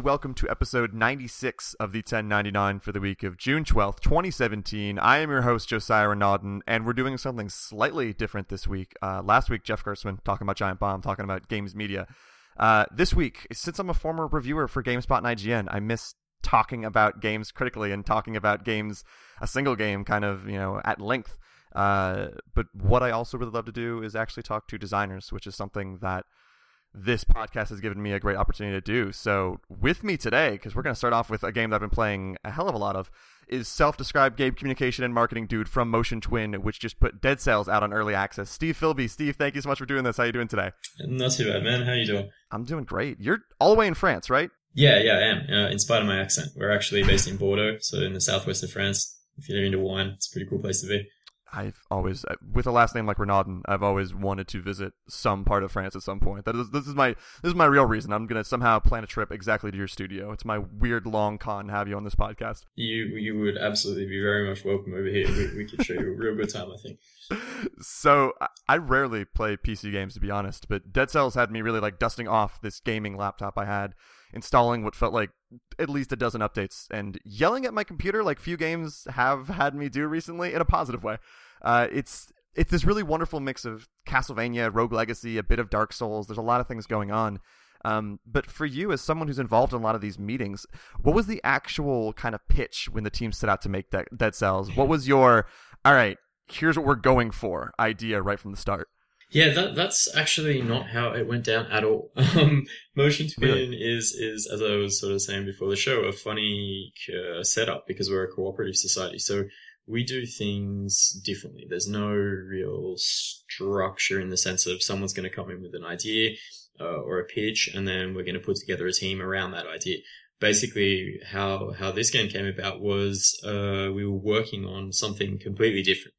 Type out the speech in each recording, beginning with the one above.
and welcome to episode 96 of the 1099 for the week of June 12th, 2017. I am your host, Josiah Renaudin, and we're doing something slightly different this week. Uh, last week, Jeff Gerstmann talking about Giant Bomb, talking about games media. Uh, this week, since I'm a former reviewer for GameSpot and IGN, I miss talking about games critically and talking about games, a single game, kind of, you know, at length. Uh, but what I also really love to do is actually talk to designers, which is something that this podcast has given me a great opportunity to do. So, with me today, because we're going to start off with a game that I've been playing a hell of a lot of, is self-described game communication and marketing dude from Motion Twin, which just put Dead Cells out on early access. Steve Filby, Steve, thank you so much for doing this. How are you doing today? Not too bad, man. How you doing? I'm doing great. You're all the way in France, right? Yeah, yeah, I am. Uh, in spite of my accent, we're actually based in Bordeaux, so in the southwest of France. If you're into wine, it's a pretty cool place to be. I've always, uh, with a last name like Renaudin, I've always wanted to visit some part of France at some point. That is, this is my this is my real reason. I'm gonna somehow plan a trip exactly to your studio. It's my weird long con to have you on this podcast. You you would absolutely be very much welcome over here. We, we could show you a real good time, I think. So I rarely play PC games to be honest, but Dead Cells had me really like dusting off this gaming laptop I had, installing what felt like at least a dozen updates, and yelling at my computer like few games have had me do recently in a positive way. Uh, it's it's this really wonderful mix of Castlevania, Rogue Legacy, a bit of Dark Souls. There's a lot of things going on. Um, but for you, as someone who's involved in a lot of these meetings, what was the actual kind of pitch when the team set out to make De- Dead Cells? What was your, all right, here's what we're going for idea right from the start? Yeah, that, that's actually not how it went down at all. Um, Motion Twin really? is, is, as I was sort of saying before the show, a funny uh, setup because we're a cooperative society. So we do things differently. There's no real structure in the sense of someone's going to come in with an idea uh, or a pitch, and then we're going to put together a team around that idea. Basically, how how this game came about was uh, we were working on something completely different,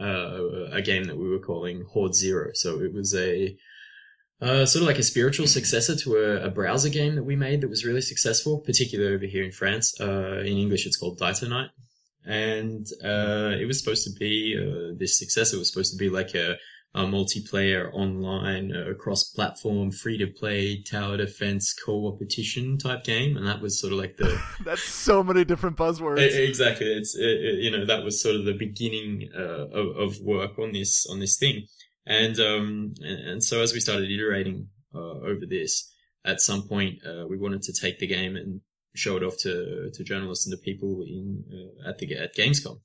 uh, a game that we were calling Horde Zero. So it was a uh, sort of like a spiritual successor to a, a, browser game that we made that was really successful, particularly over here in France. Uh, in English, it's called Die2Nite and uh, it was supposed to be uh, this successor was supposed to be like a, a multiplayer online uh, cross-platform free-to-play tower defense co-opetition type game and that was sort of like the that's so many different buzzwords. Exactly. It's it, it, you know that was sort of the beginning uh, of, of, work on this on this thing. And um and, and so as we started iterating uh, over this at some point uh, we wanted to take the game and show it off to to journalists and to people in uh, at the at Gamescom.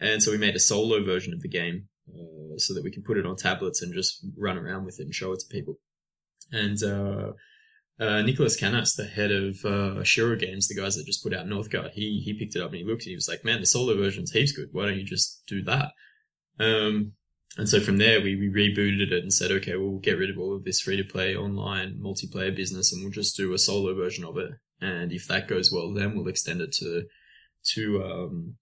And so we made a solo version of the game uh, so that we can put it on tablets and just run around with it and show it to people. And uh, uh, Nicolas Cannasse, the head of uh, Shiro Games, the guys that just put out Northgard, he he picked it up and he looked and he was like, "Man, the solo version's heaps good. Why don't you just do that?" Um, and so from there, we, we rebooted it and said, okay, we'll get rid of all of this free to play online multiplayer business and we'll just do a solo version of it and if that goes well, then we'll extend it to to um,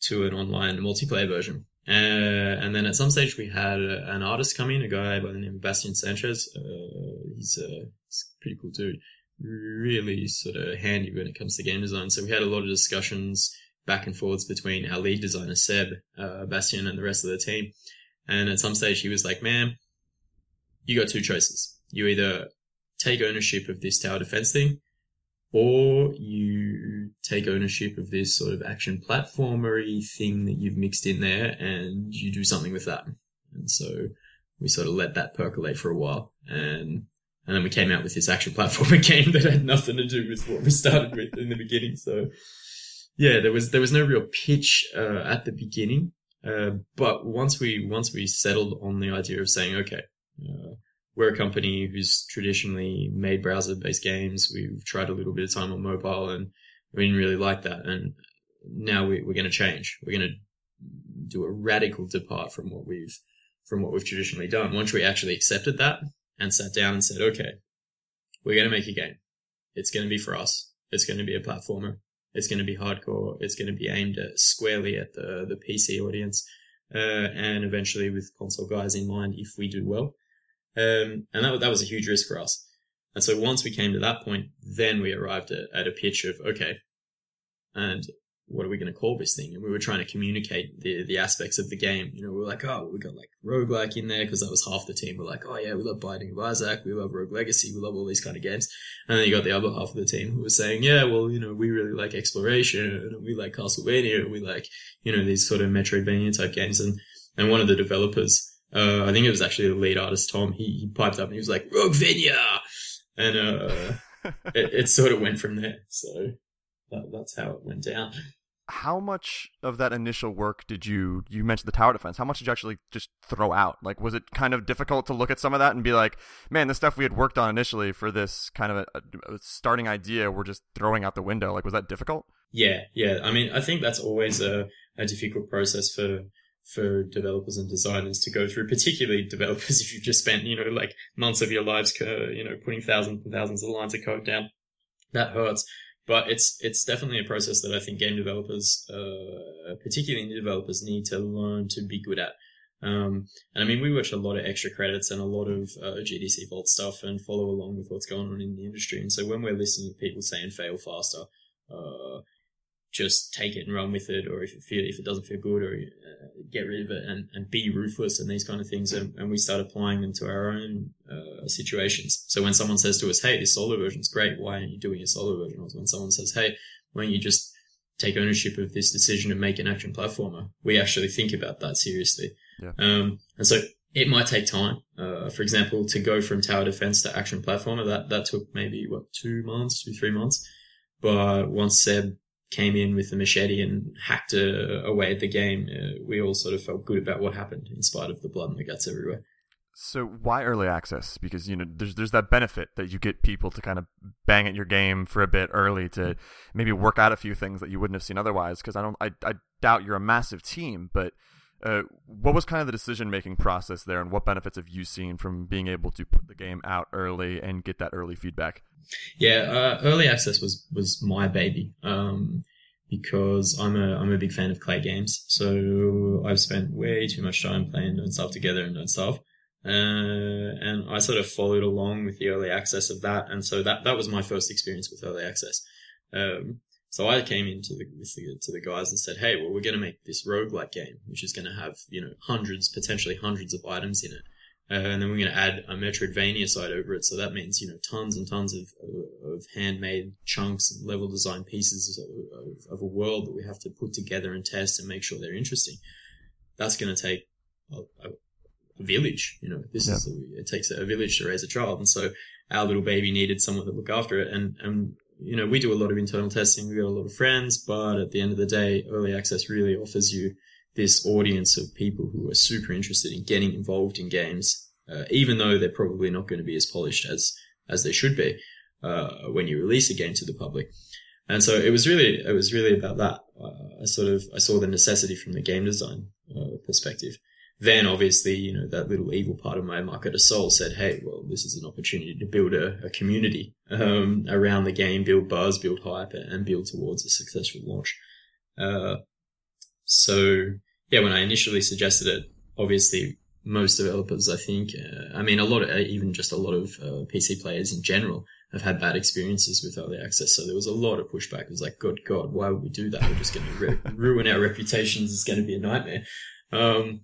to an online multiplayer version. Uh, and then at some stage, we had an artist come in, a guy by the name of Bastian Sanchez. Uh, he's, a, he's a pretty cool dude, really sort of handy when it comes to game design. So we had a lot of discussions back and forwards between our lead designer Seb, uh, Bastian, and the rest of the team. And at some stage, he was like, "Man, you got two choices. You either take ownership of this tower defense thing, or you take ownership of this sort of action platformery thing that you've mixed in there and you do something with that. And so we sort of let that percolate for a while and and then we came out with this action platformer game that had nothing to do with what we started with in the beginning. So yeah, there was there was no real pitch uh, at the beginning, uh, but once we once we settled on the idea of saying, okay, uh, we're a company who's traditionally made browser based games. We've tried a little bit of time on mobile and we didn't really like that. And now we, are going to change. We're going to do a radical depart from what we've, from what we've traditionally done. Once we actually accepted that and sat down and said, okay, we're going to make a game. It's going to be for us. It's going to be a platformer. It's going to be hardcore. It's going to be aimed at squarely at the, the PC audience. Uh, and eventually with console guys in mind if we do well. Um, and that, that was a huge risk for us. And so once we came to that point, then we arrived at, at a pitch of, okay, and what are we going to call this thing? And we were trying to communicate the the aspects of the game. You know, we were like, oh, we got like roguelike in there because that was half the team. We're like, oh yeah, we love Binding of Isaac, we love Rogue Legacy, we love all these kind of games. And then you got the other half of the team who was saying, yeah, well, you know, we really like exploration and we like Castlevania, and we like, you know, these sort of Metroidvania type games. And and one of the developers, uh, I think it was actually the lead artist Tom. He he piped up and he was like, Rogue Roguevania, and uh, it, it sort of went from there. So that, that's how it went down. How much of that initial work did you you mentioned the tower defense. How much did you actually just throw out? Like was it kind of difficult to look at some of that and be like man the stuff we had worked on initially for this kind of a, a starting idea we're just throwing out the window. Like was that difficult? Yeah yeah. I mean i think that's always a, a difficult process for for developers and designers to go through, particularly developers if you've just spent, you know, like months of your lives, you know, putting thousands and thousands of lines of code down. That hurts but it's it's definitely a process that I think game developers, uh, particularly indie developers, need to learn to be good at. Um, and I mean, we watch a lot of extra credits and a lot of uh, GDC Vault stuff and follow along with what's going on in the industry. And so when we're listening to people saying fail faster, uh, just take it and run with it, or if it feel if it doesn't feel good, or uh, get rid of it and, and be ruthless and these kind of things, and, and we start applying them to our own uh, situations. So when someone says to us, "Hey, this solo version is great. Why aren't you doing a solo version?" Or when someone says, "Hey, why don't you just take ownership of this decision and make an action platformer?" We actually think about that seriously. Yeah. Um, and so it might take time. Uh, for example, to go from tower defense to action platformer, that that took maybe what two months, two three months. But once Seb came in with a machete and hacked uh, away at the game, uh, we all sort of felt good about what happened in spite of the blood and the guts everywhere. So why early access? Because you know there's there's that benefit that you get people to kind of bang at your game for a bit early to maybe work out a few things that you wouldn't have seen otherwise. Because I don't I, I doubt you're a massive team, but uh, what was kind of the decision making process there, and what benefits have you seen from being able to put the game out early and get that early feedback? Yeah, uh, early access was was my baby. Um, because I'm a I'm a big fan of Klei games. So I've spent way too much time playing Don't Starve Together and Starve. Uh, and I sort of followed along with the early access of that, and so that that was my first experience with early access. Um, so I came into the, the, to the guys and said, "Hey, well, we're going to make this roguelike game, which is going to have you know hundreds, potentially hundreds of items in it, uh, and then we're going to add a Metroidvania side over it. So that means, you know, tons and tons of, of handmade chunks and level design pieces of, of, of, a world that we have to put together and test and make sure they're interesting. That's going to take a, a, a, village. You know, this yeah. is, a, it takes a village to raise a child. And so our little baby needed someone to look after it. And, and, you know, we do a lot of internal testing. We've got a lot of friends, but at the end of the day, early access really offers you this audience of people who are super interested in getting involved in games, uh, even though they're probably not going to be as polished as as they should be uh, when you release a game to the public. And so it was really it was really about that. Uh, I sort of I saw the necessity from the game design uh, perspective. Then obviously, you know, that little evil part of my marketer soul said, Hey, well, this is an opportunity to build a, a community, um, around the game, build buzz, build hype and build towards a successful launch. Uh, so yeah, when I initially suggested it, obviously most developers, I think, uh, I mean, a lot of, even just a lot of uh, PC players in general have had bad experiences with early access. So there was a lot of pushback. It was like, good God, why would we do that? We're just going to re- ruin our reputations. It's going to be a nightmare. Um,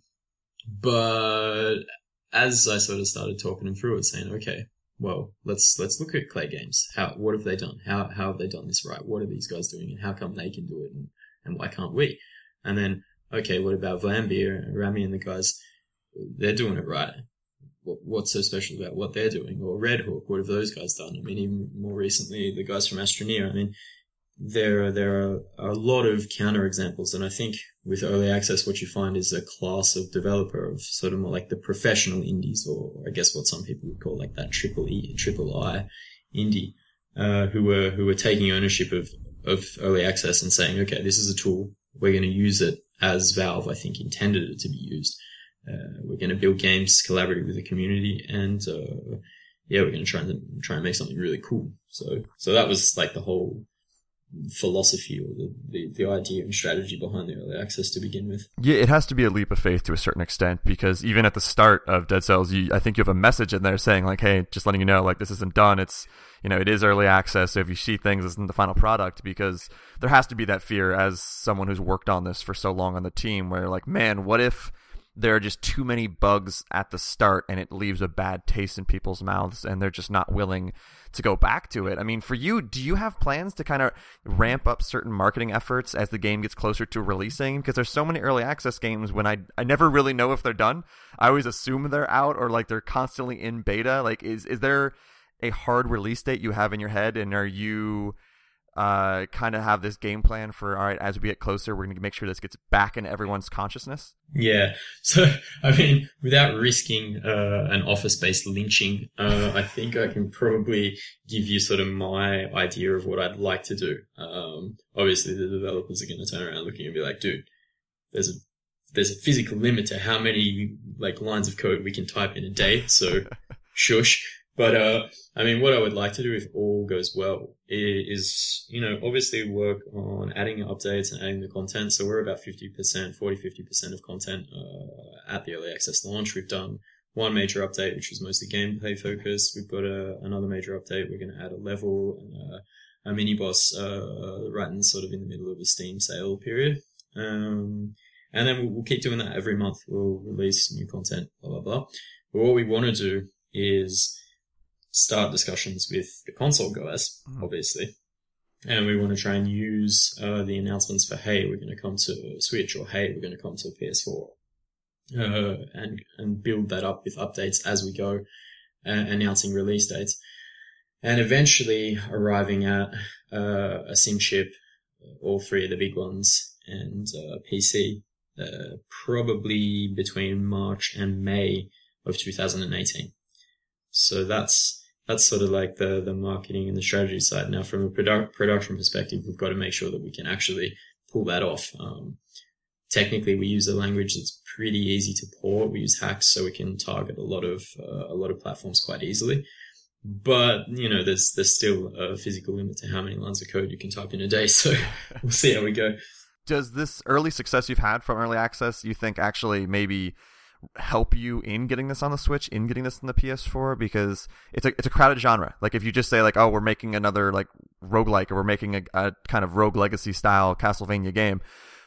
but as I sort of started talking them through it, saying, okay, well, let's let's look at Klei Games. How what have they done? How how have they done this right? What are these guys doing, and how come they can do it, and, and why can't we? And then okay, what about Vlambeer, Rami and the guys? They're doing it right. what's so special about what they're doing? Or Red Hook, what have those guys done? I mean, even more recently, the guys from Astroneer. I mean, there, there are a lot of counter examples. And I think with early access, what you find is a class of developer of sort of more like the professional indies, or I guess what some people would call like that triple E, triple I indie, uh, who were, who were taking ownership of, of early access and saying, okay, this is a tool. We're going to use it as Valve, I think, intended it to be used. Uh, we're going to build games collaborative with the community, and uh, yeah, we're going to try and try and make something really cool. So, so that was like the whole philosophy or the, the, the idea and strategy behind the early access to begin with. Yeah, it has to be a leap of faith to a certain extent because even at the start of Dead Cells, you, I think you have a message in there saying like, "Hey, just letting you know, like this isn't done. It's you know, it is early access. So if you see things, isn't the final product because there has to be that fear as someone who's worked on this for so long on the team, where like, man, what if there are just too many bugs at the start and it leaves a bad taste in people's mouths and they're just not willing to go back to it. I mean, for you, do you have plans to kind of ramp up certain marketing efforts as the game gets closer to releasing? Because there's so many early access games when I I never really know if they're done. I always assume they're out or like they're constantly in beta. Like is is there a hard release date you have in your head and are you uh, kind of have this game plan for all right as we get closer we're going to make sure this gets back in everyone's consciousness. Yeah. So i mean without risking uh, an office based lynching uh, i think i can probably give you sort of my idea of what i'd like to do. Um, obviously the developers are going to turn around looking and be like dude there's a there's a physical limit to how many like lines of code we can type in a day. So shush but uh, I mean, what I would like to do if all goes well is, you know, obviously work on adding updates and adding the content. So we're about 50%, 40, 50% of content uh, at the early access launch. We've done one major update, which was mostly gameplay focused. We've got a, another major update. We're going to add a level and a, a mini boss uh, right in sort of in the middle of a Steam sale period. Um, and then we'll, we'll keep doing that every month. We'll release new content, blah, blah, blah. But what we want to do is start discussions with the console guys, mm. obviously. And we want to try and use uh, the announcements for, hey, we're going to come to Switch or hey, we're going to come to PS4. Uh, and, and build that up with updates as we go, uh, announcing release dates. And eventually arriving at uh, a simship, all three of the big ones, and uh, PC, uh, probably between March and May of 2018. So that's that's sort of like the the marketing and the strategy side. Now, from a produ- production perspective, we've got to make sure that we can actually pull that off. Um, technically, we use a language that's pretty easy to port. We use Haxe, so we can target a lot of uh, a lot of platforms quite easily. But you know, there's there's still a physical limit to how many lines of code you can type in a day. So we'll see how we go. Does this early success you've had from early access, you think actually maybe help you in getting this on the Switch, in getting this in the PS4 because it's a it's a crowded genre. Like if you just say like, oh, we're making another like roguelike or we're making a, a kind of rogue legacy style Castlevania game,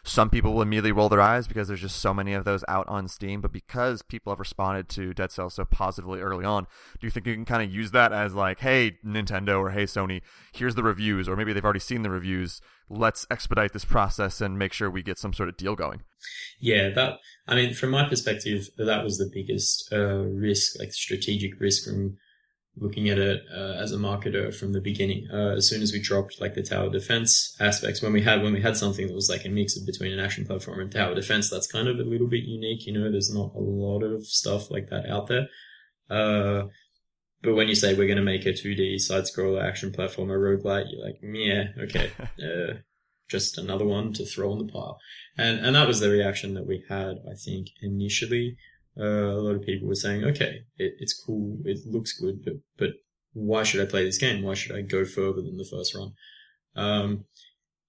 some people will immediately roll their eyes because there's just so many of those out on Steam. But because people have responded to Dead Cells so positively early on, do you think you can kind of use that as like, hey, Nintendo or hey, Sony, here's the reviews, or maybe they've already seen the reviews. Let's expedite this process and make sure we get some sort of deal going. Yeah, that. I mean, from my perspective, that was the biggest uh, risk, like strategic risk from looking at it uh, as a marketer from the beginning. Uh, as soon as we dropped like the tower defense aspects, when we had when we had something that was like a mix of between an action platform and tower defense, that's kind of a little bit unique. You know, there's not a lot of stuff like that out there. Uh, but when you say we're going to make a 2D side scroller action platform, a roguelite, you're like, yeah, okay, uh, just another one to throw in the pile. And and that was the reaction that we had, I think, initially uh, a lot of people were saying, okay, it, it's cool, it looks good, but but why should I play this game? Why should I go further than the first run? Um,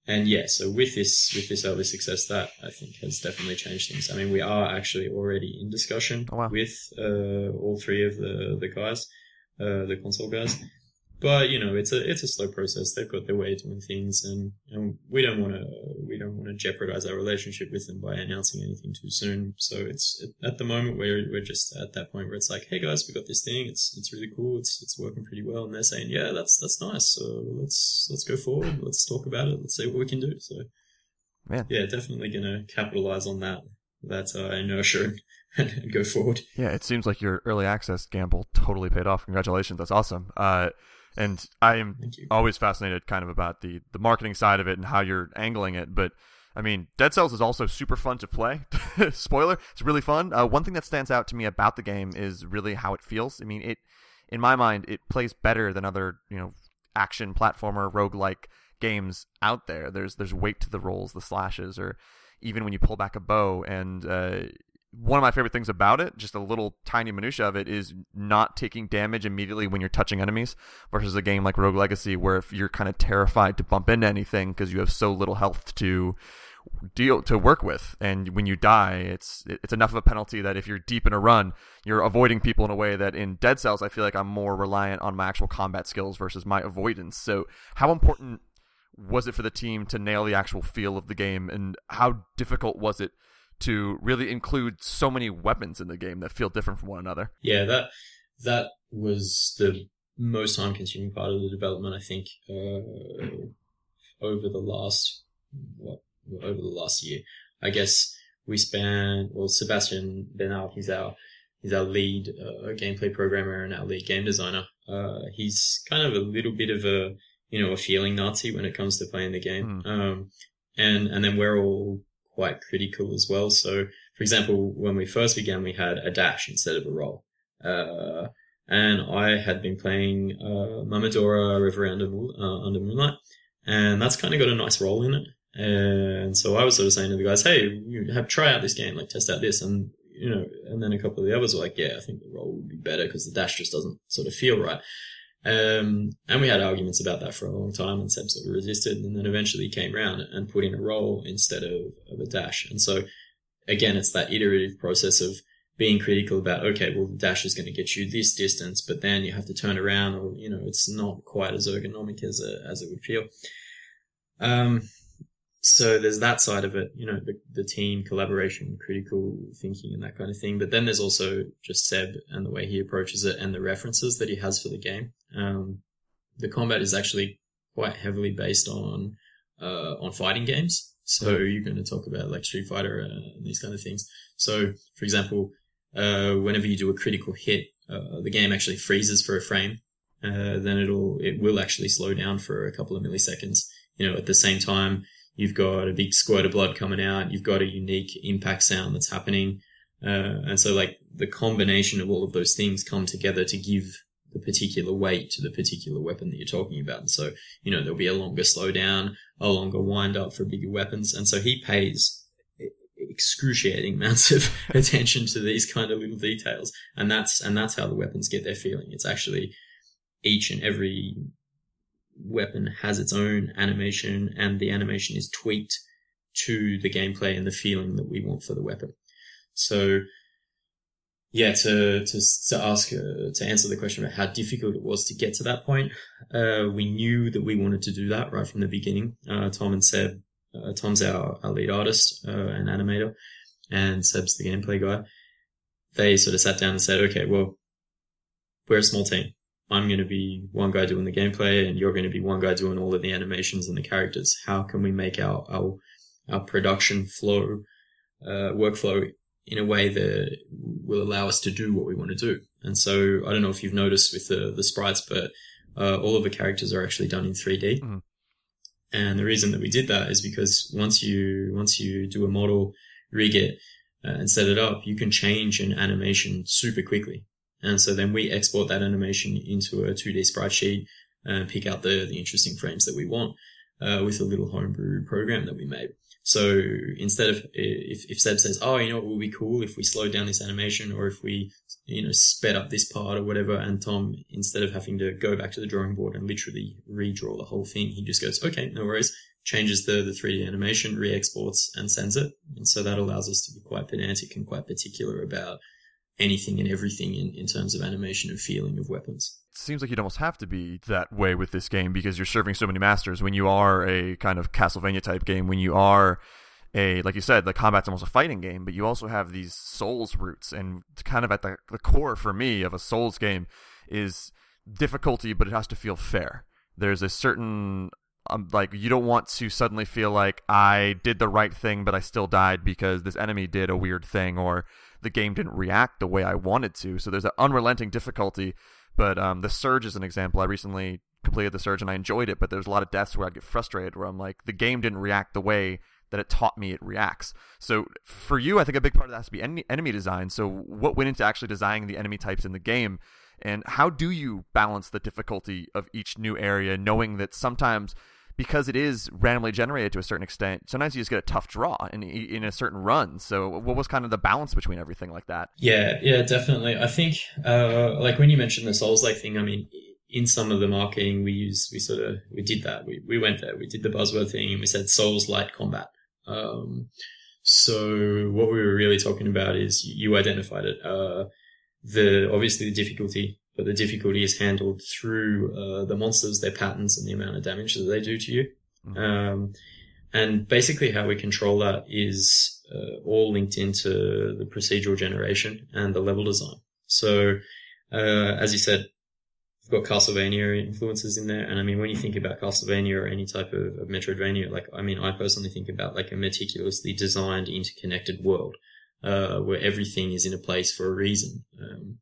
and yeah, so with this with this early success, that I think has definitely changed things. I mean, we are actually already in discussion oh, wow. with uh, all three of the the guys, uh, the console guys, but you know, it's a it's a slow process. They've got their way of doing things, and, and we don't want to we don't want to jeopardize our relationship with them by announcing anything too soon. So it's at the moment we're we're just at that point where it's like, hey guys, we got this thing. It's it's really cool. It's it's working pretty well, and they're saying, yeah, that's that's nice. So let's let's go forward. Let's talk about it. Let's see what we can do. So, man, yeah, definitely gonna capitalize on that that uh, inertia and go forward. Yeah, it seems like your early access gamble totally paid off. Congratulations, that's awesome. Uh, and I am always fascinated kind of about the the marketing side of it and how you're angling it. But I mean, Dead Cells is also super fun to play. Spoiler, it's really fun. Uh, one thing that stands out to me about the game is really how it feels. I mean, it in my mind it plays better than other you know action platformer roguelike games out there. There's there's weight to the rolls, the slashes, or even when you pull back a bow and uh, one of my favorite things about it, just a little tiny minutia of it, is not taking damage immediately when you're touching enemies versus a game like Rogue Legacy where if you're kind of terrified to bump into anything because you have so little health to deal to work with. And when you die it's it's enough of a penalty that if you're deep in a run you're avoiding people in a way that in dead cells i feel like i'm more reliant on my actual combat skills versus my avoidance. So how important was it for the team to nail the actual feel of the game? And how difficult was it to really include so many weapons in the game that feel different from one another. Yeah, that that was the most time consuming part of the development. I think uh, over the last what over the last year, I guess we spent well Sebastian Bénard, he's our he's our lead uh, gameplay programmer and our lead game designer. Uh, he's kind of a little bit of a you know a feeling Nazi when it comes to playing the game. Mm. Um, and and then we're all quite critical as well. So, for example, when we first began, we had a dash instead of a roll. Uh, and I had been playing uh, Momodora Reverie Under, uh, Under Moonlight, and that's kind of got a nice roll in it. And so I was sort of saying to the guys, "Hey, you have try out this game, like test out this." And you know, and then a couple of the others were like, "Yeah, I think the roll would be better because the dash just doesn't sort of feel right." Um, and we had arguments about that for a long time and Seb sort of resisted and then eventually came around and put in a roll instead of, of a dash. And so again, it's that iterative process of being critical about, okay, well, the dash is going to get you this distance, but then you have to turn around or, you know, it's not quite as ergonomic as, a, as it would feel. Um, so there's that side of it, you know, the, the team collaboration, critical thinking and that kind of thing. But then there's also just Seb and the way he approaches it and the references that he has for the game. Um, the combat is actually quite heavily based on, uh, on fighting games. So you're going to talk about like Street Fighter and these kind of things. So for example, uh, whenever you do a critical hit, uh, the game actually freezes for a frame. Uh, then it'll, it will actually slow down for a couple of milliseconds. You know, at the same time, You've got a big squirt of blood coming out. You've got a unique impact sound that's happening. Uh, and so like the combination of all of those things come together to give the particular weight to the particular weapon that you're talking about. And so, you know, there'll be a longer slowdown, a longer wind up for bigger weapons. And so he pays excruciating amounts of attention to these kind of little details. And that's, and that's how the weapons get their feeling. It's actually each and every weapon has its own animation and the animation is tweaked to the gameplay and the feeling that we want for the weapon. So yeah, to, to, to ask, uh, to answer the question about how difficult it was to get to that point, uh, we knew that we wanted to do that right from the beginning. Uh, Tom and Seb, uh, Tom's our, our lead artist, uh, and animator, and Seb's the gameplay guy. They sort of sat down and said, okay, well, we're a small team. I'm going to be one guy doing the gameplay and you're going to be one guy doing all of the animations and the characters. How can we make our, our, our production flow, uh, workflow in a way that will allow us to do what we want to do? And so I don't know if you've noticed with the, the sprites, but, uh, all of the characters are actually done in 3D. Mm-hmm. And the reason that we did that is because once you, once you do a model, rig it, uh, and set it up, you can change an animation super quickly. And so then we export that animation into a 2D sprite sheet and pick out the, the interesting frames that we want uh, with a little homebrew program that we made. So instead of if, if Seb says, oh, you know it would be cool if we slowed down this animation or if we, you know, sped up this part or whatever, and Tom, instead of having to go back to the drawing board and literally redraw the whole thing, he just goes, okay, no worries, changes the, the 3D animation, re-exports and sends it. And so that allows us to be quite pedantic and quite particular about anything and everything in, in terms of animation and feeling of weapons. It seems like you'd almost have to be that way with this game because you're serving so many masters. When you are a kind of Castlevania type game, when you are a like you said, the combat's almost a fighting game, but you also have these Souls roots, and kind of at the the core for me of a Souls game is difficulty, but it has to feel fair. There's a certain um, like you don't want to suddenly feel like I did the right thing, but I still died because this enemy did a weird thing, or the game didn't react the way I wanted to. So there's an unrelenting difficulty. But um, the Surge is an example. I recently completed the Surge and I enjoyed it, but there's a lot of deaths where I'd get frustrated where I'm like, the game didn't react the way that it taught me it reacts. So for you, I think a big part of that has to be en- enemy design. So what went into actually designing the enemy types in the game? And how do you balance the difficulty of each new area, knowing that sometimes because it is randomly generated to a certain extent, sometimes you just get a tough draw in in a certain run. So, what was kind of the balance between everything like that? Yeah, yeah, definitely. I think, uh, like when you mentioned the Souls like thing, I mean, in some of the marketing we use, we sort of we did that. We we went there, we did the buzzword thing, and we said Souls light combat. Um, so what we were really talking about is you identified it. Uh, the obviously the difficulty but the difficulty is handled through uh, the monsters, their patterns, and the amount of damage that they do to you. Mm-hmm. Um, and basically, how we control that is uh, all linked into the procedural generation and the level design. So, uh, as you said, we've got Castlevania influences in there. And I mean, when you think about Castlevania or any type of, of Metroidvania, like, I mean, I personally think about like a meticulously designed, interconnected world, uh, where everything is in a place for a reason. Um,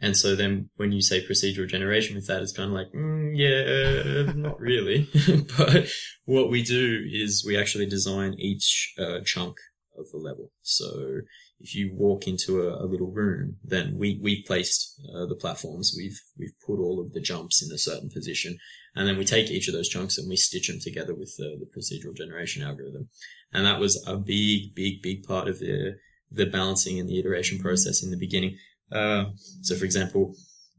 and so then when you say procedural generation with that, it's kind of like, mm, yeah, not really. but what we do is we actually design each uh, chunk of the level. So if you walk into a, a little room, then we, we placed uh, the platforms. We've, we've put all of the jumps in a certain position. And then we take each of those chunks and we stitch them together with the, the procedural generation algorithm. And that was a big, big, big part of the, the balancing and the iteration process in the beginning uh, so, for example,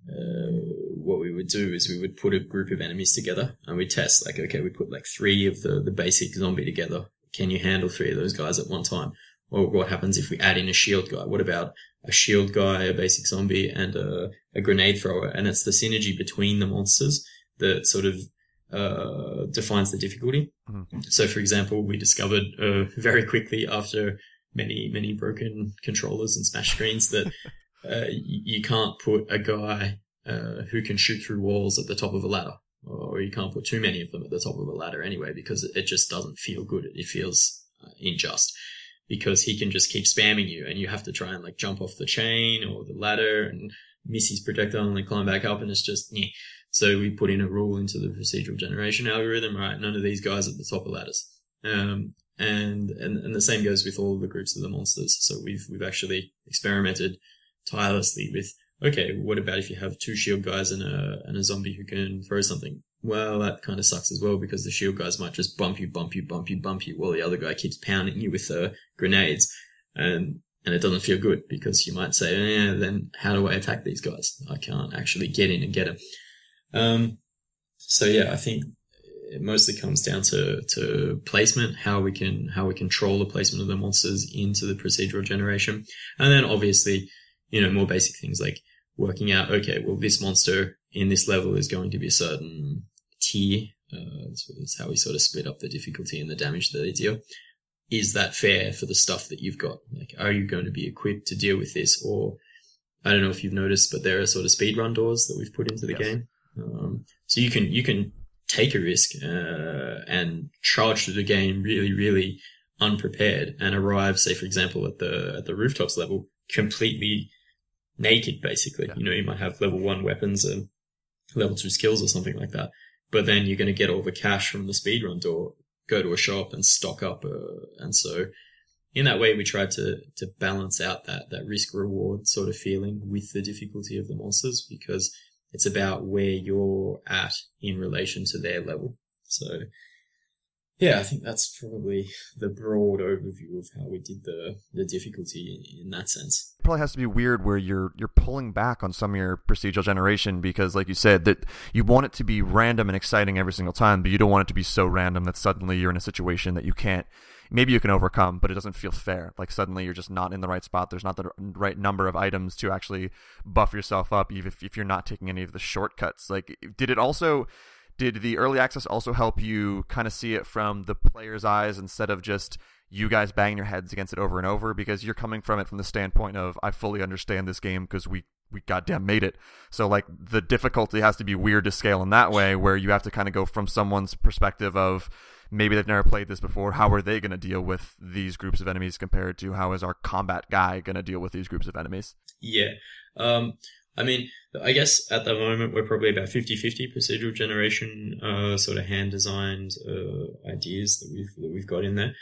uh, what we would do is we would put a group of enemies together and we test like, okay, we put like three of the, the basic zombie together. Can you handle three of those guys at one time? Or what happens if we add in a shield guy? What about a shield guy, a basic zombie, and a, a grenade thrower? And it's the synergy between the monsters that sort of uh, defines the difficulty. Mm-hmm. So, for example, we discovered uh, very quickly after many, many broken controllers and smash screens that uh, you can't put a guy uh, who can shoot through walls at the top of a ladder, or you can't put too many of them at the top of a ladder anyway, because it just doesn't feel good. It feels uh, unjust because he can just keep spamming you, and you have to try and like jump off the chain or the ladder and miss his projectile and then climb back up, and it's just yeah. So we put in a rule into the procedural generation algorithm, right? None of these guys at the top of ladders. Um, and, and, and the same goes with all the groups of the monsters. So we've, we've actually experimented tirelessly with, okay, what about if you have two shield guys and a, and a zombie who can throw something? Well, that kind of sucks as well because the shield guys might just bump you, bump you, bump you, bump you while the other guy keeps pounding you with uh, grenades. And, and it doesn't feel good because you might say, yeah, then how do I attack these guys? I can't actually get in and get them. Um, so yeah, I think it mostly comes down to, to placement, how we can, how we control the placement of the monsters into the procedural generation. And then obviously you know, more basic things like working out, okay, well, this monster in this level is going to be a certain tier. Uh, so that's how we sort of split up the difficulty and the damage that they deal. Is that fair for the stuff that you've got? Like, are you going to be equipped to deal with this? Or, I don't know if you've noticed, but there are sort of speed run doors that we've put into the yes. game. Um, so you can, you can take a risk, uh, and charge through the game really, really unprepared and arrive, say, for example, at the, at the rooftops level completely naked, basically. Yeah. You know, you might have level one weapons and level two skills or something like that. But then you're going to get all the cash from the speedrun door, go to a shop and stock up. Uh, and so in that way, we tried to, to balance out that, that risk reward sort of feeling with the difficulty of the monsters because it's about where you're at in relation to their level. So yeah, I think that's probably the broad overview of how we did the the difficulty in, that sense. It probably has to be weird where you're you're pulling back on some of your procedural generation because, like you said, that you want it to be random and exciting every single time, but you don't want it to be so random that suddenly you're in a situation that you can't. Maybe you can overcome, but it doesn't feel fair. Like suddenly you're just not in the right spot. There's not the right number of items to actually buff yourself up, even if, if you're not taking any of the shortcuts. Like, did it also? Did the early access also help you kind of see it from the player's eyes instead of just you guys banging your heads against it over and over because you're coming from it from the standpoint of I fully understand this game because we we goddamn made it. So like the difficulty has to be weird to scale in that way where you have to kind of go from someone's perspective of maybe they've never played this before. How are they going to deal with these groups of enemies compared to how is our combat guy going to deal with these groups of enemies? Yeah. Um, I mean, I guess at the moment we're probably about 50-50 procedural generation, uh, sort of hand designed, uh, ideas that we've, that we've got in there.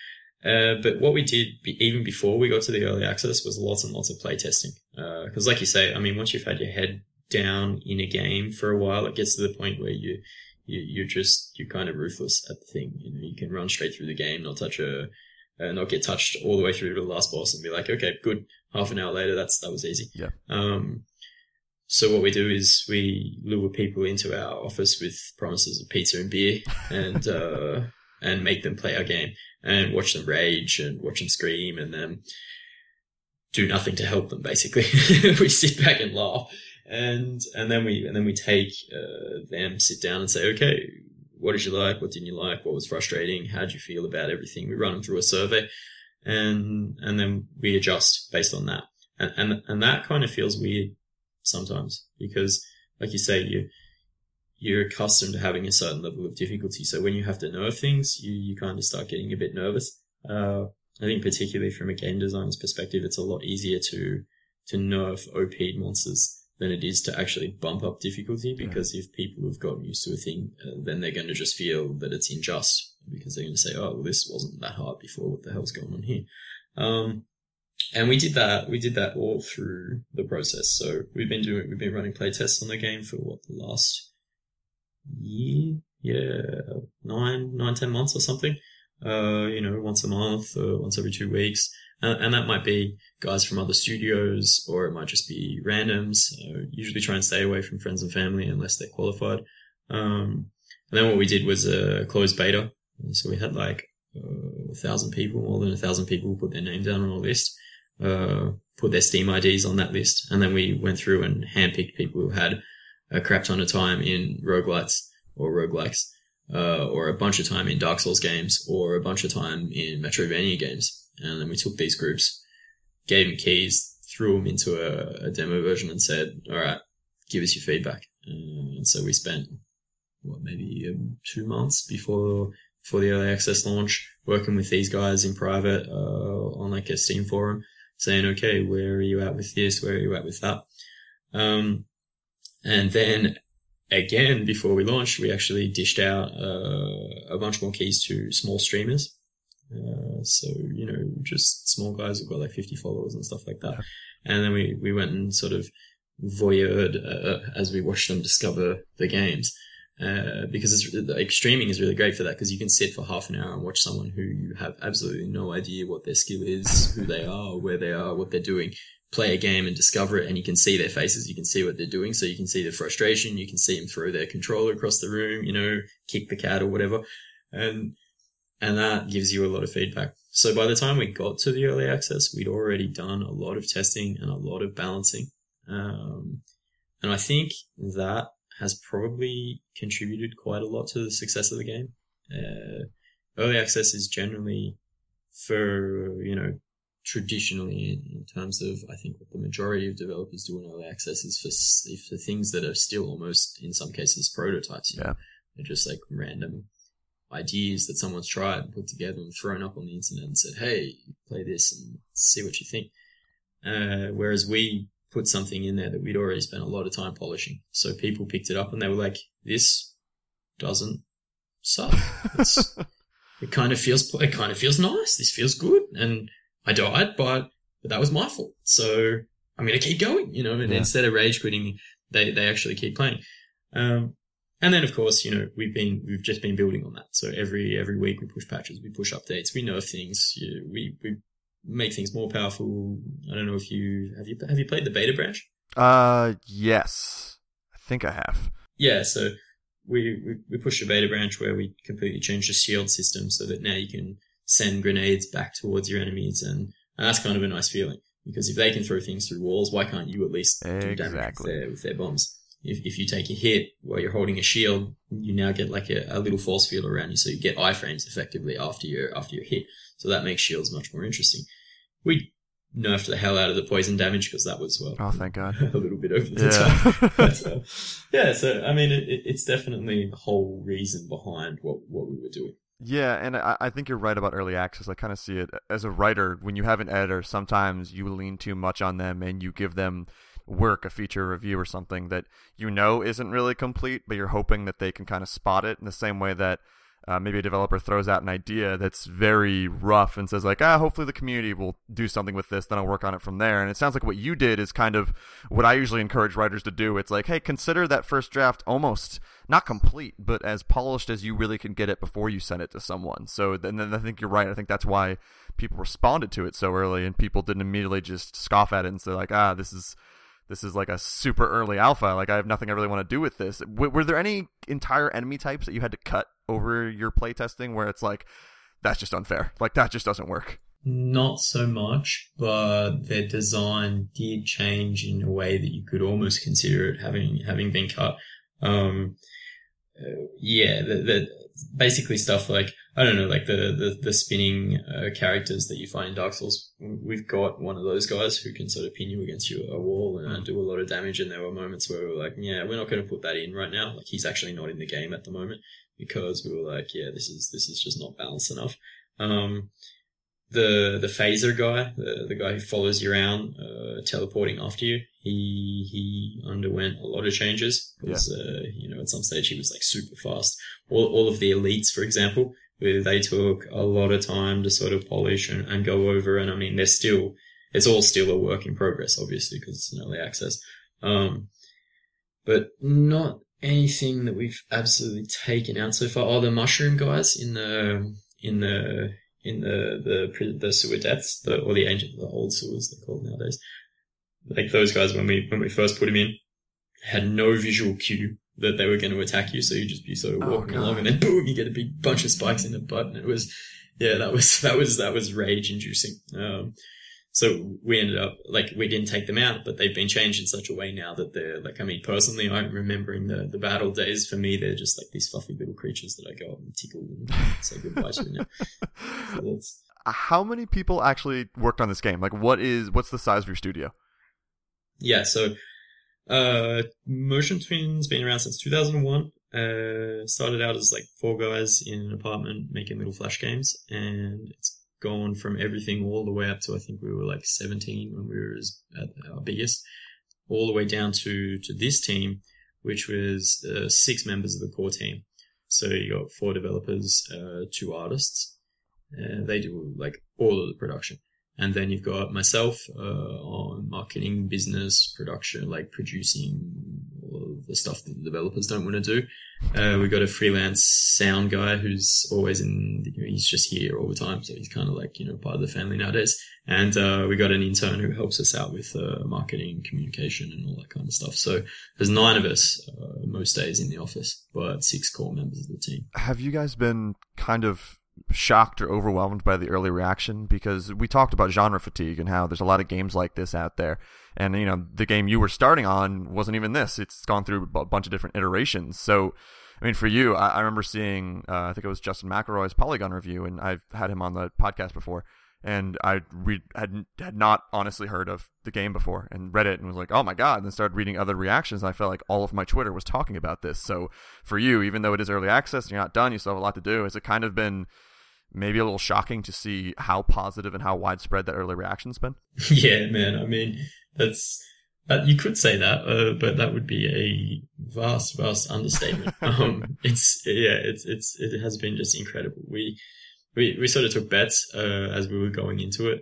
Uh, but what we did be, even before we got to the early access was lots and lots of play testing. Uh, cause like you say, I mean, once you've had your head down in a game for a while, it gets to the point where you, you, you're just you're kind of ruthless at the thing. You know, you can run straight through the game, not touch a, uh, not get touched all the way through to the last boss, and be like, okay, good. Half an hour later, that's that was easy. Yeah. Um, so what we do is we lure people into our office with promises of pizza and beer, and uh, and make them play our game and watch them rage and watch them scream, and then do nothing to help them. Basically, we sit back and laugh, and and then we and then we take uh, them, sit down, and say, okay, what did you like? What didn't you like? What was frustrating? How did you feel about everything? We run them through a survey, and and then we adjust based on that, and and and that kind of feels weird sometimes because, like you say, you you're accustomed to having a certain level of difficulty. So when you have to nerf things, you, you kind of start getting a bit nervous. Uh, I think particularly from a game designer's perspective, it's a lot easier to, to nerf OP monsters than it is to actually bump up difficulty because if people have gotten used to a thing, uh, then they're going to just feel that it's unjust because they're going to say, oh, well, this wasn't that hard before. What the hell's going on here? Um, and we did that. We did that all through the process. So we've been doing, we've been running playtests on the game for what the last year, yeah, nine, nine, ten months or something. Uh, you know, once a month or once every two weeks. Uh, and that might be guys from other studios or it might just be randoms. Uh, usually try and stay away from friends and family unless they're qualified. Um, and then what we did was a closed beta. So we had like uh, a thousand people, more than a thousand people put their name down on a list, uh, put their Steam IDs on that list. And then we went through and handpicked people who had a crap ton of time in roguelites or roguelikes, uh, or a bunch of time in Dark Souls games, or a bunch of time in Metroidvania games. And then we took these groups, gave them keys, threw them into a, a demo version, and said, "All right, give us your feedback." And so we spent what maybe um, two months before before the early access launch, working with these guys in private uh, on like a Steam forum, saying, "Okay, where are you at with this? Where are you at with that?" Um, and then again, before we launched, we actually dished out uh, a bunch more keys to small streamers. Uh, so, you know, just small guys who've got like 50 followers and stuff like that. Yeah. And then we, we went and sort of voyeured uh, as we watched them discover the games. Uh, because it's like streaming is really great for that because you can sit for half an hour and watch someone who you have absolutely no idea what their skill is, who they are, where they are, what they're doing, play a game and discover it and you can see their faces, you can see what they're doing. So you can see the frustration, you can see them throw their controller across the room, you know, kick the cat or whatever. And, and that gives you a lot of feedback. So by the time we got to the early access, we'd already done a lot of testing and a lot of balancing. Um, and I think that has probably contributed quite a lot to the success of the game. Uh, early access is generally for, you know, traditionally in, terms of I think what the majority of developers do in early access is for for things that are still almost in some cases prototypes. yeah, know? they're just like random ideas that someone's tried and put together and thrown up on the internet and said, "Hey, play this and see what you think." Uh, whereas we put something in there that we'd already spent a lot of time polishing, so people picked it up and they were like, "This doesn't suck." it kind of feels it kind of feels nice. This feels good and I died, but, but that was my fault. So I'm going to keep going, you know, and yeah. instead of rage quitting, they, they actually keep playing. Um, and then of course, you know, we've been, we've just been building on that. So every, every week we push patches, we push updates, we nerf things, you, we, we make things more powerful. I don't know if you, have you, have you played the beta branch? Uh, yes. I think I have. Yeah. So we, we, we push a beta branch where we completely change the shield system so that now you can send grenades back towards your enemies, and, and that's kind of a nice feeling because if they can throw things through walls, why can't you at least exactly. do damage with their, with their bombs? If, if you take a hit while you're holding a shield, you now get like a, a little force field around you, so you get iframes effectively after your after your hit. So that makes shields much more interesting. We nerfed the hell out of the poison damage because that was well. Oh, thank God. a little bit over the yeah. top. but, uh, yeah, so I mean, it, it's definitely the whole reason behind what what we were doing. Yeah, and I, I think you're right about early access. I kind of see it as a writer. When you have an editor, sometimes you lean too much on them and you give them work, a feature review or something that you know isn't really complete, but you're hoping that they can kind of spot it in the same way that uh, maybe a developer throws out an idea that's very rough and says like, ah, hopefully the community will do something with this. Then I'll work on it from there. And it sounds like what you did is kind of what I usually encourage writers to do. It's like, hey, consider that first draft almost not complete, but as polished as you really can get it before you send it to someone. So then I think you're right. I think that's why people responded to it so early and people didn't immediately just scoff at it and say like, ah, this is this is like a super early alpha. Like I have nothing I really want to do with this. W- were there any entire enemy types that you had to cut over your playtesting where it's like that's just unfair? Like that just doesn't work. Not so much, but their design did change in a way that you could almost consider it having having been cut. Um, uh, yeah, the, the, basically stuff like I don't know, like the the, the spinning uh, characters that you find in Dark Souls. We've got one of those guys who can sort of pin you against you, a wall and do a lot of damage. And there were moments where we were like, yeah, we're not going to put that in right now. Like he's actually not in the game at the moment because we were like, yeah, this is this is just not balanced enough. Um, the the phaser guy, the, the guy who follows you around, uh, teleporting after you, he he underwent a lot of changes because yeah. uh, you know at some stage he was like super fast. All all of the elites, for example, where they took a lot of time to sort of polish and, and go over, and I mean they're still it's all still a work in progress, obviously, because it's an early access. Um, but not anything that we've absolutely taken out so far. Oh, the mushroom guys in the in the in the the the sewer deaths, the, or the ancient, the old sewers they're called nowadays. Like those guys, when we when we first put them in, had no visual cue that they were going to attack you, so you just be sort of oh, walking oh, along, and then boom, you get a big bunch of spikes in the butt, and it was, yeah, that was that was that was rage inducing. Um, so we ended up like we didn't take them out, but they've been changed in such a way now that they're like I mean personally I'm remembering the the battle days for me they're just like these fluffy little creatures that I go up and tickle and say goodbye to now. So How many people actually worked on this game? Like what is what's the size of your studio? Yeah, so uh Motion Twin's been around since 2001. Uh started out as like four guys in an apartment making little flash games and it's gone from everything all the way up to I think we were like 17 when we were at our biggest, all the way down to to this team, which was uh, six members of the core team. So you got four developers, uh, two artists. and they do like all of the production. And then you've got myself uh, on marketing, business, production, like producing all the stuff that the developers don't want to do. Uh, we've got a freelance sound guy who's always in, you know, he's just here all the time. So he's kind of like, you know, part of the family nowadays. And uh, we got an intern who helps us out with uh, marketing, communication, and all that kind of stuff. So there's nine of us uh, most days in the office, but six core members of the team. Have you guys been kind of shocked or overwhelmed by the early reaction because we talked about genre fatigue and how there's a lot of games like this out there and you know the game you were starting on wasn't even this it's gone through a bunch of different iterations so i mean for you i, I remember seeing uh, i think it was justin mcelroy's polygon review and i've had him on the podcast before and I read had had not honestly heard of the game before and read it and was like, oh my god, and then started reading other reactions. And I felt like all of my Twitter was talking about this. So for you, even though it is early access and you're not done, you still have a lot to do. Has it kind of been maybe a little shocking to see how positive and how widespread that early reaction's been. Yeah, man. I mean, that's that you could say that, uh, but that would be a vast, vast understatement. um, it's yeah, it's it's it has been just incredible. We we we sort of took bets uh, as we were going into it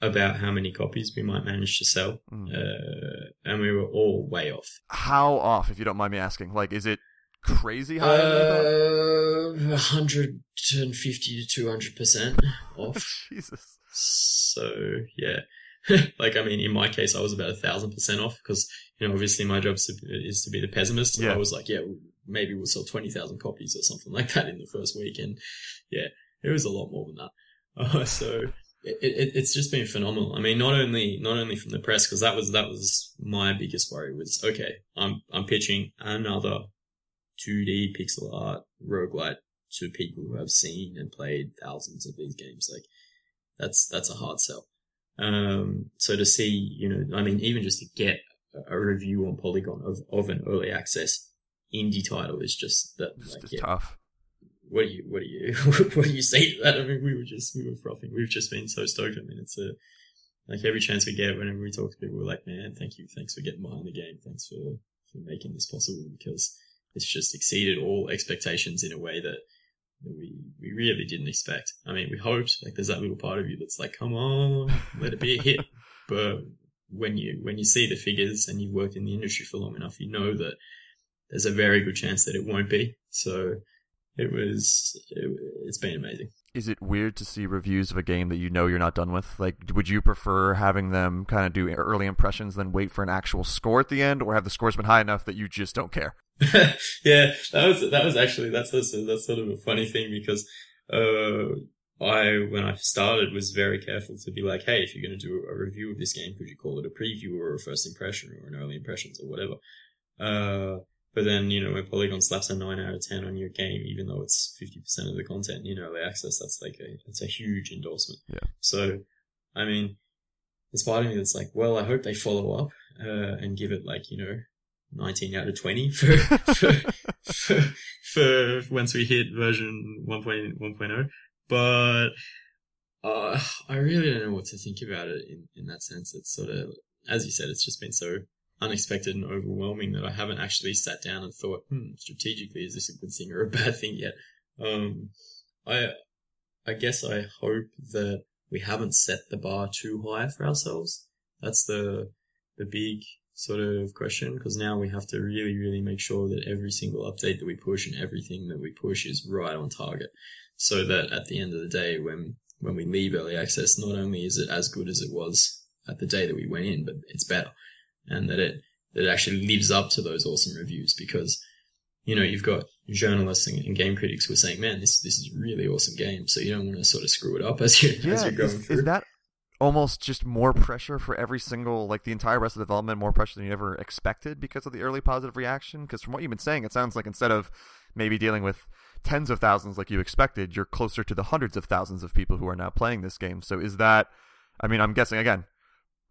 about how many copies we might manage to sell, mm. uh, and we were all way off. How off, if you don't mind me asking? Like, is it crazy high? Uh, 150 to 200 percent off. Jesus. So yeah, like I mean, in my case, I was about a thousand percent off because you know obviously my job is to be the pessimist. So yeah. I was like, yeah, maybe we'll sell 20,000 copies or something like that in the first week, and yeah, it was a lot more than that. Uh, so. It, it, it's just been phenomenal. I mean, not only not only from the press because that was that was my biggest worry was okay. I'm I'm pitching another 2D pixel art roguelite to people who have seen and played thousands of these games. Like that's that's a hard sell. Um, so to see, you know, I mean, even just to get a review on Polygon of, of an early access indie title is just that like, just yeah, tough. What do you what do you what do you say to that? I mean, we were just we were frothing. We've just been so stoked. I mean, it's a like every chance we get whenever we talk to people, we're like, man, thank you, thanks for getting behind the game, thanks for for making this possible because it's just exceeded all expectations in a way that we we really didn't expect. I mean, we hoped like there's that little part of you that's like, come on, let it be a hit. but when you when you see the figures and you've worked in the industry for long enough, you know that there's a very good chance that it won't be. So it was it, it's been amazing. Is it weird to see reviews of a game that you know you're not done with? Like, would you prefer having them kind of do early impressions than wait for an actual score at the end, or have the scores been high enough that you just don't care? yeah, that was that was actually that's also, that's sort of a funny thing because uh, I when I started was very careful to be like, hey, if you're going to do a review of this game, could you call it a preview or a first impression or an early impressions or whatever? Uh, but then, you know, when Polygon slaps a 9 out of 10 on your game, even though it's 50% of the content in early access, that's like a, it's a huge endorsement. Yeah. So, I mean, it's part of me that's like, well, I hope they follow up, uh, and give it like, you know, 19 out of 20 for, for, for, for, once we hit version 1.1.0. But, uh, I really don't know what to think about it in, in that sense. It's sort of, as you said, it's just been so unexpected and overwhelming that I haven't actually sat down and thought, hmm, strategically, is this a good thing or a bad thing yet? Um, I, I guess I hope that we haven't set the bar too high for ourselves. That's the, the big sort of question because now we have to really, really make sure that every single update that we push and everything that we push is right on target. So that at the end of the day, when, when we leave early access, not only is it as good as it was at the day that we went in, but it's better and that it that it actually lives up to those awesome reviews because you know you've got journalists and, and, game critics who are saying, "Man, this this is a really awesome game," so you don't want to sort of screw it up as you yeah, as you're going is, through. Is that almost just more pressure for every single like the entire rest of the development, more pressure than you ever expected because of the early positive reaction? Because from what you've been saying, it sounds like instead of maybe dealing with tens of thousands like you expected, you're closer to the hundreds of thousands of people who are now playing this game. So is that? I mean, I'm guessing again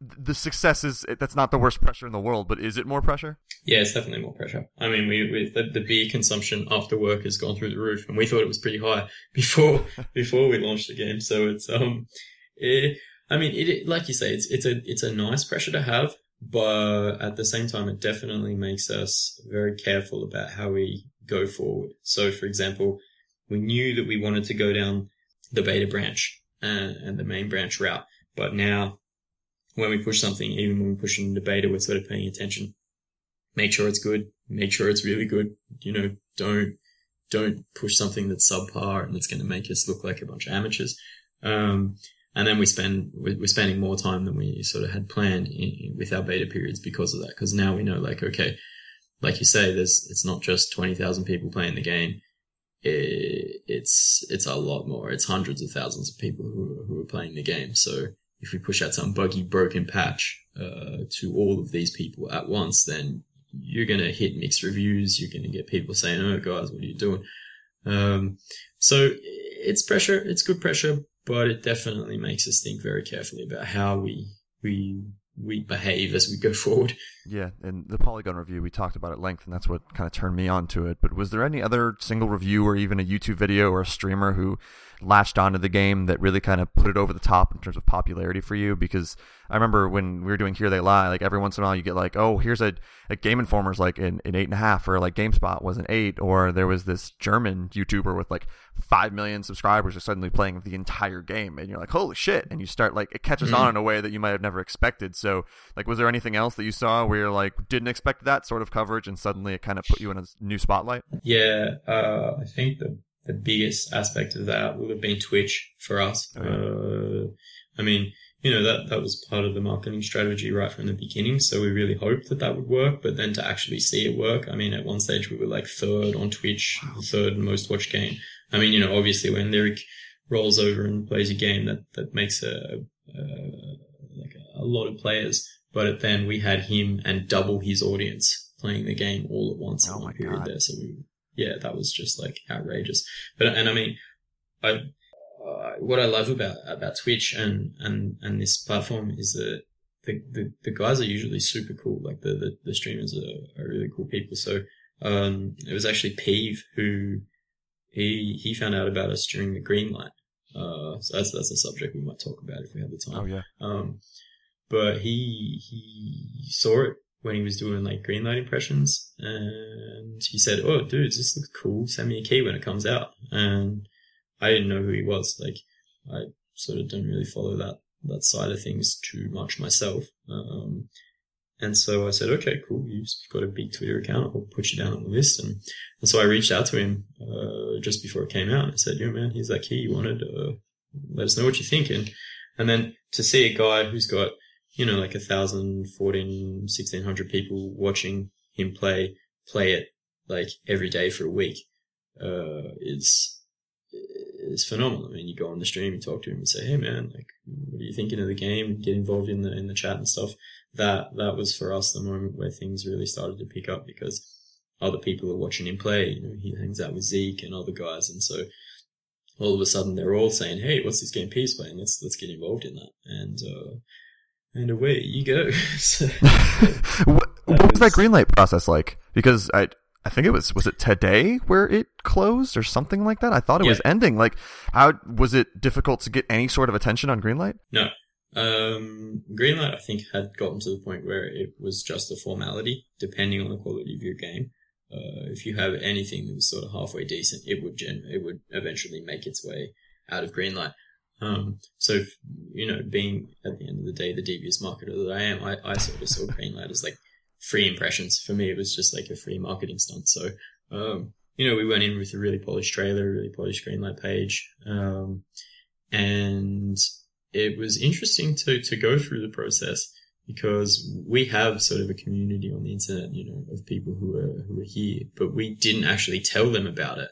the success is that's not the worst pressure in the world, but is it more pressure? Yeah, it's definitely more pressure. I mean, we, we the, the, beer consumption after work has gone through the roof, and we thought it was pretty high before before we launched the game. So it's um, it, I mean, it like you say, it's it's a it's a nice pressure to have, but at the same time, it definitely makes us very careful about how we go forward. So, for example, we knew that we wanted to go down the beta branch and, and the main branch route, but now when we push something, even when we push in the beta, we're sort of paying attention. Make sure it's good. Make sure it's really good. You know, don't, don't push something that's subpar and that's going to make us look like a bunch of amateurs. Um, and then we spend, we're spending more time than we sort of had planned in, with our beta periods because of that. Cause now we know like, okay, like you say, there's, it's not just 20,000 people playing the game. It, it's, it's a lot more. It's hundreds of thousands of people who, who are playing the game. So if we push out some buggy, broken patch uh, to all of these people at once, then you're going to hit mixed reviews. You're going to get people saying, "Oh, guys, what are you doing?" Um, so it's pressure. It's good pressure, but it definitely makes us think very carefully about how we we we behave as we go forward. Yeah, and the Polygon review we talked about at length, and that's what kind of turned me on to it. But was there any other single review or even a YouTube video or a streamer who latched onto the game that really kind of put it over the top in terms of popularity for you? Because I remember when we were doing Here They Lie, like every once in a while you get like, oh, here's a, a Game Informer's like an, an eight and a half, or like GameSpot was an eight, or there was this German YouTuber with like five million subscribers are suddenly playing the entire game, and you're like, holy shit! And you start like it catches mm-hmm. on in a way that you might have never expected. So, like, was there anything else that you saw where you're like didn't expect that sort of coverage, and suddenly it kind of put you in a new spotlight? Yeah, uh, I think the the biggest aspect of that would have been Twitch for us. Oh, yeah. uh, I mean, you know, that, that was part of the marketing strategy right from the beginning. So we really hoped that that would work, but then to actually see it work, I mean, at one stage we were like third on Twitch, third most watched game. I mean, you know, obviously when Lirik rolls over and plays a game that, that makes a, a like a lot of players, but then we had him and double his audience playing the game all at once oh in one period God. there. So we, yeah, that was just like outrageous. But, and I mean, I, uh, what I love about, about Twitch and, and, and this platform is that the, the, the guys are usually super cool. Like the, the, the streamers are, are really cool people. So, um, it was actually Peeve who, he, he found out about us during the green light. Uh, so that's, that's a subject we might talk about if we have the time. Oh, yeah. Um, but he, he saw it when he was doing like Greenlight impressions, and he said, "Oh, dude, this looks cool. Send me a key when it comes out." And I didn't know who he was. Like, I sort of don't really follow that that side of things too much myself. Um, and so I said, okay, cool. You've got a big Twitter account. I'll put you down on the list. And, and so I reached out to him, uh, just before it came out. I said, yo, man, here's that key you wanted. Uh, let us know what you're thinking. And then to see a guy who's got, you know, like a thousand, fourteen, sixteen hundred people watching him play, play it like every day for a week, uh, is, is phenomenal. I mean, you go on the stream, you talk to him, you say, "Hey, man, like, what are you thinking of the game?" Get involved in the in the chat and stuff. That that was for us the moment where things really started to pick up because other people are watching him play. You know, he hangs out with Zeke and other guys, and so all of a sudden they're all saying, "Hey, what's this game Peace playing? Let's let's get involved in that." And uh, and away you go. so, what, what was that green light process like? Because I I think it was was it today where it closed or something like that. I thought it yeah. was ending. Like, how was it difficult to get any sort of attention on Greenlight? No, um, Greenlight I think had gotten to the point where it was just a formality, depending on the quality of your game. Uh, if you have anything that was sort of halfway decent, it would gen- it would eventually make its way out of Greenlight. Um, so, you know, being at the end of the day the devious marketer that I am, I, I sort of saw Greenlight as like free impressions. For me, it was just like a free marketing stunt. So, um, you know, we went in with a really polished trailer, a really polished greenlight page. Um, and it was interesting to, to go through the process because we have sort of a community on the internet, you know, of people who are, who are here, but we didn't actually tell them about it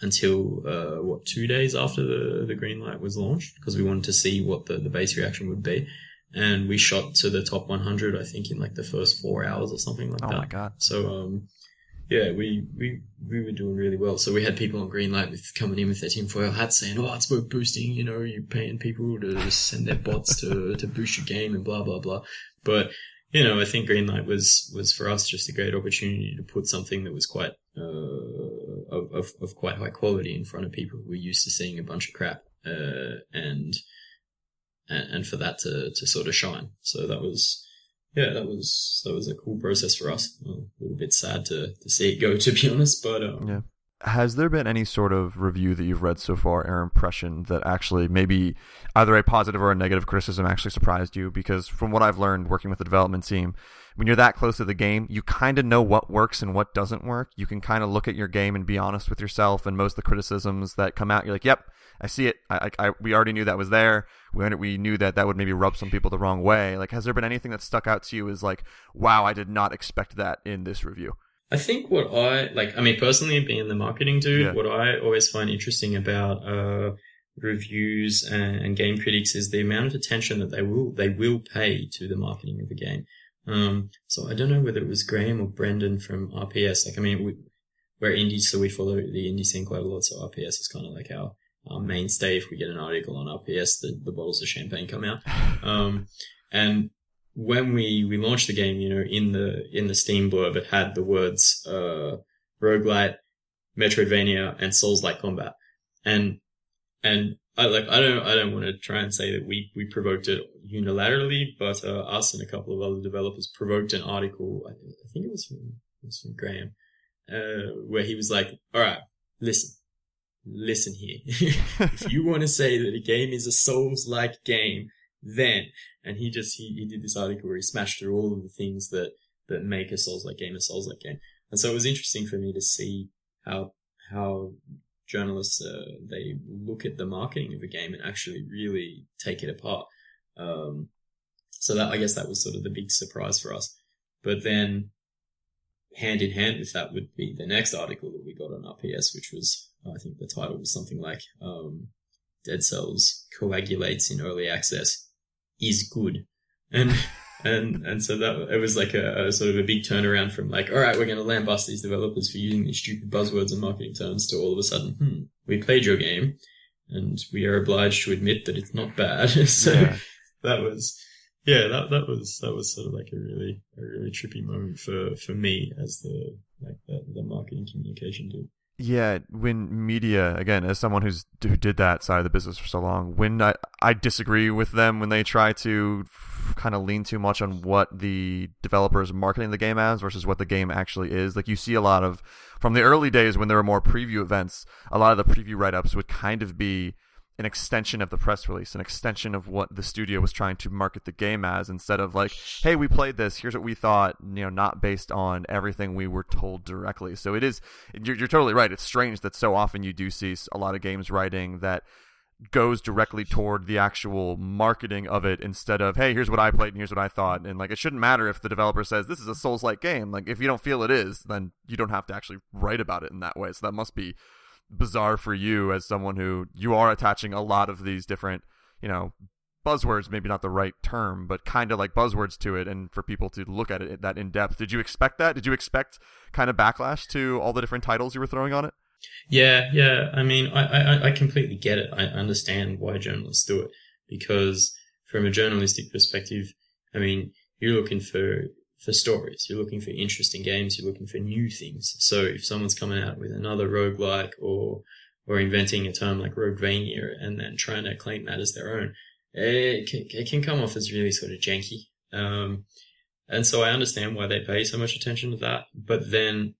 until, uh, what, two days after the, the green light was launched because we wanted to see what the, the base reaction would be. And we shot to the top 100 i think in like the first four hours or something like oh that. oh my god. So um yeah we we we were doing really well. So we had people on green light with coming in with their tinfoil hats saying oh it's about boosting you know you're paying people to send their bots to to boost your game and blah blah blah. But you know i think greenlight was was for us just a great opportunity to put something that was quite uh, of, of, of quite high quality in front of people who were used to seeing a bunch of crap uh, and and, for that to, to sort of shine. So that was, yeah, that was, that was a cool process for us. A little bit sad to, to see it go, to be honest, but, um, yeah. Has there been any sort of review that you've read so far or impression that actually maybe either a positive or a negative criticism actually surprised you? Because from what I've learned working with the development team, when you're that close to the game, you kind of know what works and what doesn't work. You can kind of look at your game and be honest with yourself. And most of the criticisms that come out, you're like, "Yep, I see it. I, I, we already knew that was there. We, we knew that that would maybe rub some people the wrong way. Like, has there been anything that stuck out to you as like, wow, I did not expect that in this review? I think what I like, I mean, personally, being the marketing dude, yeah. what I always find interesting about uh, reviews and, and, game critics is the amount of attention that they will they will pay to the marketing of a game. Um, so I don't know whether it was Graham or Brendan from RPS. Like, I mean, we, we're indie, so we follow the indie scene quite a lot. So RPS is kind of like our our mainstay. If we get an article on RPS, the, the bottles of champagne come out. Um, and when we, we launched the game, you know, in the, in the Steam blurb, it had the words, uh, roguelite, Metroidvania, and Souls-like combat. And, and I like, I don't, I don't want to try and say that we, we provoked it unilaterally, but, uh, us and a couple of other developers provoked an article. I, I think it was from, it was from Graham, uh, where he was like, all right, listen, listen here. if you want to say that a game is a Souls-like game, then, and he just, he, he did this article where he smashed through all of the things that, that make a Souls-like game a Souls-like game. And so it was interesting for me to see how, how journalists, uh, they look at the marketing of a game and actually really take it apart. Um, so that, I guess that was sort of the big surprise for us. But then hand in hand with that would be the next article that we got on RPS, which was, I think the title was something like, um, Dead Cells coagulates in early access is good. And, and, and so that, it was like a, a, sort of a big turnaround from like, all right, we're going to lambast these developers for using these stupid buzzwords and marketing terms to all of a sudden, hmm, we played your game and we are obliged to admit that it's not bad. so yeah. that was, yeah, that that was that was sort of like a really a really trippy moment for for me as the like the, the marketing communication dude. Yeah, when media again, as someone who's who did that side of the business for so long, when I I disagree with them when they try to kind of lean too much on what the developers marketing the game as versus what the game actually is. Like you see a lot of from the early days when there were more preview events, a lot of the preview write ups would kind of be an extension of the press release, an extension of what the studio was trying to market the game as, instead of like, "Hey, we played this. Here's what we thought." You know, not based on everything we were told directly. So it is. You're, you're totally right. It's strange that so often you do see a lot of games writing that goes directly toward the actual marketing of it instead of hey here's what i played and here's what i thought and like it shouldn't matter if the developer says this is a souls like game like if you don't feel it is then you don't have to actually write about it in that way so that must be bizarre for you as someone who you are attaching a lot of these different, you know, buzzwords, maybe not the right term, but kind of like buzzwords to it, and for people to look at it that in depth. Did you expect that? Did you expect kind of backlash to all the different titles you were throwing on it? Yeah, yeah. I mean, I, I, I completely get it. I understand why journalists do it because from a journalistic perspective, I mean, you're looking for for stories. You're looking for interesting games. You're looking for new things. So if someone's coming out with another roguelike or or inventing a term like roguevania and then trying to claim that as their own, it can, it can come off as really sort of janky. Um, and so I understand why they pay so much attention to that. But then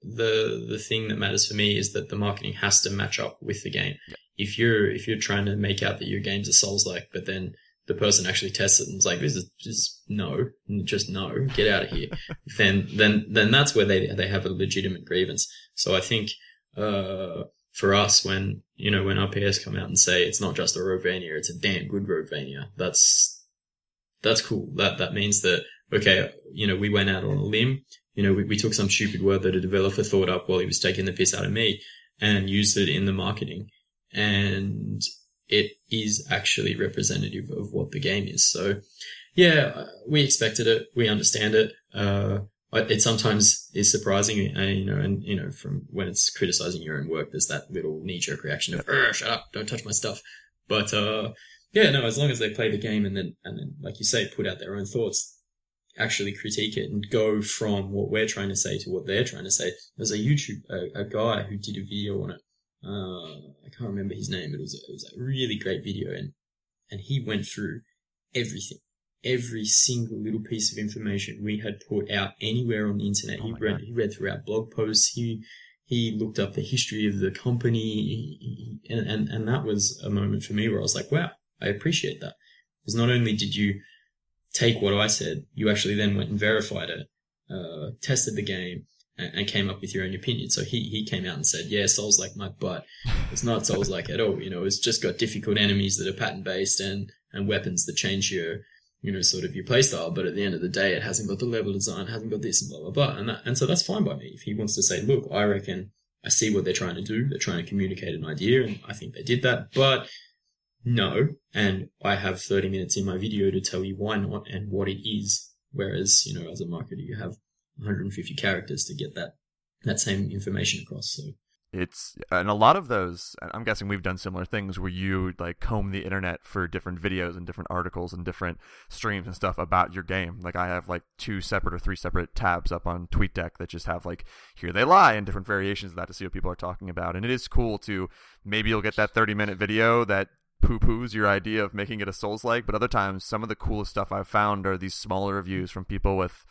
the the thing that matters for me is that the marketing has to match up with the game. If you're if you're trying to make out that your game's a Souls like, but then the person actually tests it and is like, this is just no, just no, get out of here. then, then, then that's where they, they have a legitimate grievance. So I think, uh, for us, when, you know, when RPS come out and say it's not just a Roguevania, it's a damn good Roguevania, that's, that's cool. That, that means that, okay, you know, we went out on a limb. You know, we, we took some stupid word that a developer thought up while he was taking the piss out of me and used it in the marketing. And it is actually representative of what the game is. So yeah, we expected it. We understand it. Uh, it sometimes is surprising, uh, you know, and, you know, from when it's criticizing your own work, there's that little knee jerk reaction of, shut up, don't touch my stuff. But, uh, yeah, no, as long as they play the game and then, and then, like you say, put out their own thoughts, actually critique it and go from what we're trying to say to what they're trying to say. There's a YouTube, a, a guy who did a video on it uh, I can't remember his name, but it was a, it was a really great video, and and he went through everything, every single little piece of information we had put out anywhere on the internet. Oh he read God. he read through our blog posts. He he looked up the history of the company, he, he, and, and and that was a moment for me where I was like, wow, I appreciate that because not only did you take what I said, you actually then went and verified it, uh, tested the game, and, came up with your own opinion. So he, he came out and said, yeah, Souls like my butt. It's not Souls like at all. You know, it's just got difficult enemies that are pattern based and, and weapons that change your, you know, sort of your playstyle. But at the end of the day, it hasn't got the level design, hasn't got this and blah, blah, blah. And that, and so that's fine by me. If he wants to say, look, I reckon I see what they're trying to do. They're trying to communicate an idea and I think they did that, but no. And I have 30 minutes in my video to tell you why not and what it is. Whereas, you know, as a marketer, you have 150 characters to get that that same information across. So it's and a lot of those i'm guessing we've done similar things where you like comb the internet for different videos and different articles and different streams and stuff about your game like i have like two separate or three separate tabs up on tweetdeck that just have like here they lie and different variations of that to see what people are talking about and it is cool to maybe you'll get that 30 minute video that poo-poos your idea of making it a souls like but other times some of the coolest stuff i've found are these smaller reviews from people with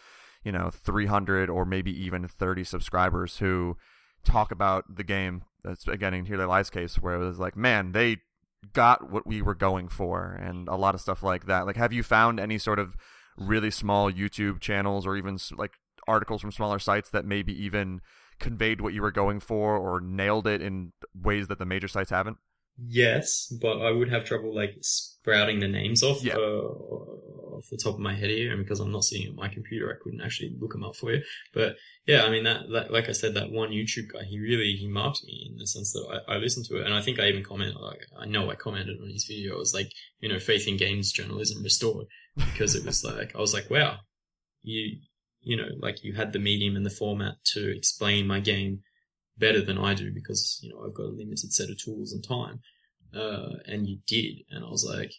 you know 300 or maybe even 30 subscribers who talk about the game. That's again in Here They Lies case where it was like, man, they got what we were going for, and a lot of stuff like that. Like, have you found any sort of really small YouTube channels or even like articles from smaller sites that maybe even conveyed what you were going for or nailed it in ways that the major sites haven't? Yes, but I would have trouble like sprouting the names off yeah. uh, off the top of my head here, and because I'm not sitting at my computer, I couldn't actually look them up for you. But yeah, I mean that, that like I said, that one YouTube guy, he really he marked me in the sense that I, I listened to it, and I think I even commented, like I know I commented on his video. It was like you know faith in games journalism restored because it was like I was like wow, you you know like you had the medium and the format to explain my game better than I do because, you know, I've got a limited set of tools and time. Uh, and you did. And I was like,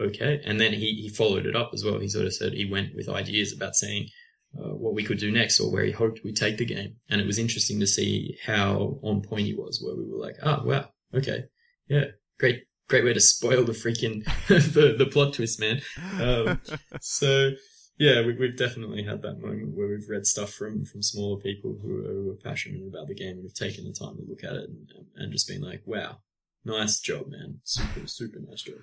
okay. And then he, he followed it up as well. He sort of said he went with ideas about saying, uh, what we could do next or where he hoped we'd take the game. And it was interesting to see how on point he was, where we were like, oh, wow, okay, yeah, great, great way to spoil the freaking, the, the plot twist, man. Um, so, yeah, we, have definitely had that moment where we've read stuff from, from smaller people who are, who are passionate about the game and have taken the time to look at it and, and just been like, wow, nice job, man. Super, super nice job.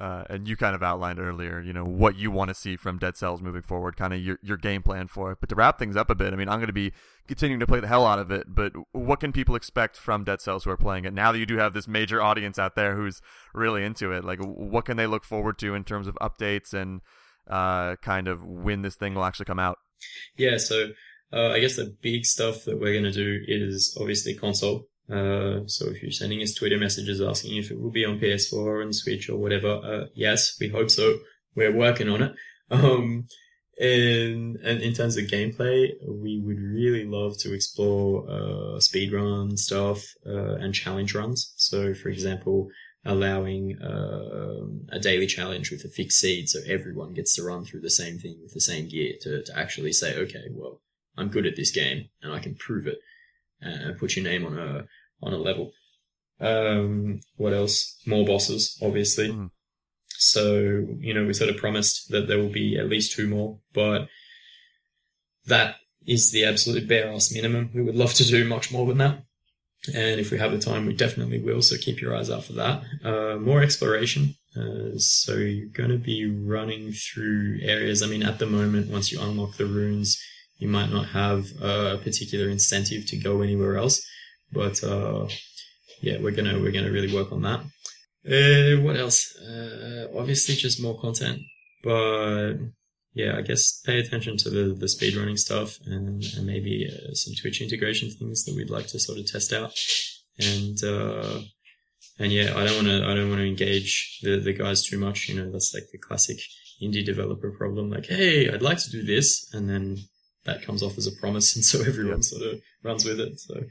Uh, and you kind of outlined earlier, you know, what you want to see from Dead Cells moving forward, kind of your your game plan for it. But to wrap things up a bit, I mean, I'm going to be continuing to play the hell out of it. But what can people expect from Dead Cells who are playing it now that you do have this major audience out there who's really into it? Like, what can they look forward to in terms of updates and uh, kind of when this thing will actually come out? Yeah, so uh, I guess the big stuff that we're going to do is obviously console. Uh, so if you're sending us Twitter messages asking if it will be on PS4 and Switch or whatever, uh, yes, we hope so. We're working on it. Um, and, and in terms of gameplay, we would really love to explore, uh, speedrun stuff, uh, and challenge runs. So for example, allowing, uh, a daily challenge with a fixed seed. So everyone gets to run through the same thing with the same gear to, to actually say, okay, well, I'm good at this game and I can prove it and put your name on a, on a level. Um, what else? More bosses, obviously. Mm. So, you know, we sort of promised that there will be at least two more, but that is the absolute bare ass minimum. We would love to do much more than that. And if we have the time, we definitely will. So keep your eyes out for that. Uh, more exploration. Uh, so you're going to be running through areas. I mean, at the moment, once you unlock the runes, you might not have a particular incentive to go anywhere else. But uh, yeah, we're gonna we're gonna really work on that. Uh, what else? Uh, obviously, just more content. But yeah, I guess pay attention to the the speed running stuff and, and maybe uh, some Twitch integration things that we'd like to sort of test out. And uh, and yeah, I don't want to I don't want to engage the the guys too much. You know, that's like the classic indie developer problem. Like, hey, I'd like to do this, and then that comes off as a promise, and so everyone sort of runs with it. So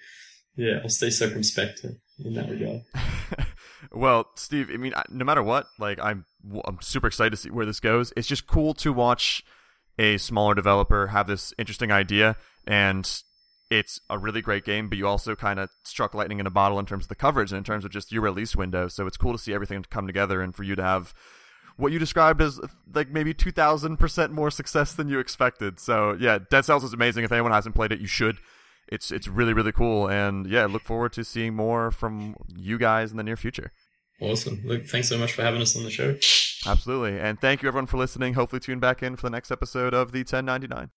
yeah, I'll stay circumspect in that regard. well, Steve, I mean, no matter what, like I'm, I'm super excited to see where this goes. It's just cool to watch a smaller developer have this interesting idea, and it's a really great game. But you also kind of struck lightning in a bottle in terms of the coverage and in terms of just your release window. So it's cool to see everything come together and for you to have what you described as like maybe 2000% more success than you expected. So, yeah, Dead Cells is amazing. If anyone hasn't played it, you should it's it's really really cool. And yeah look forward to seeing more from you guys in the near future. Awesome. Look thanks so much for having us on the show. Absolutely. And thank you everyone for listening. Hopefully tune back in for the next episode of the 1099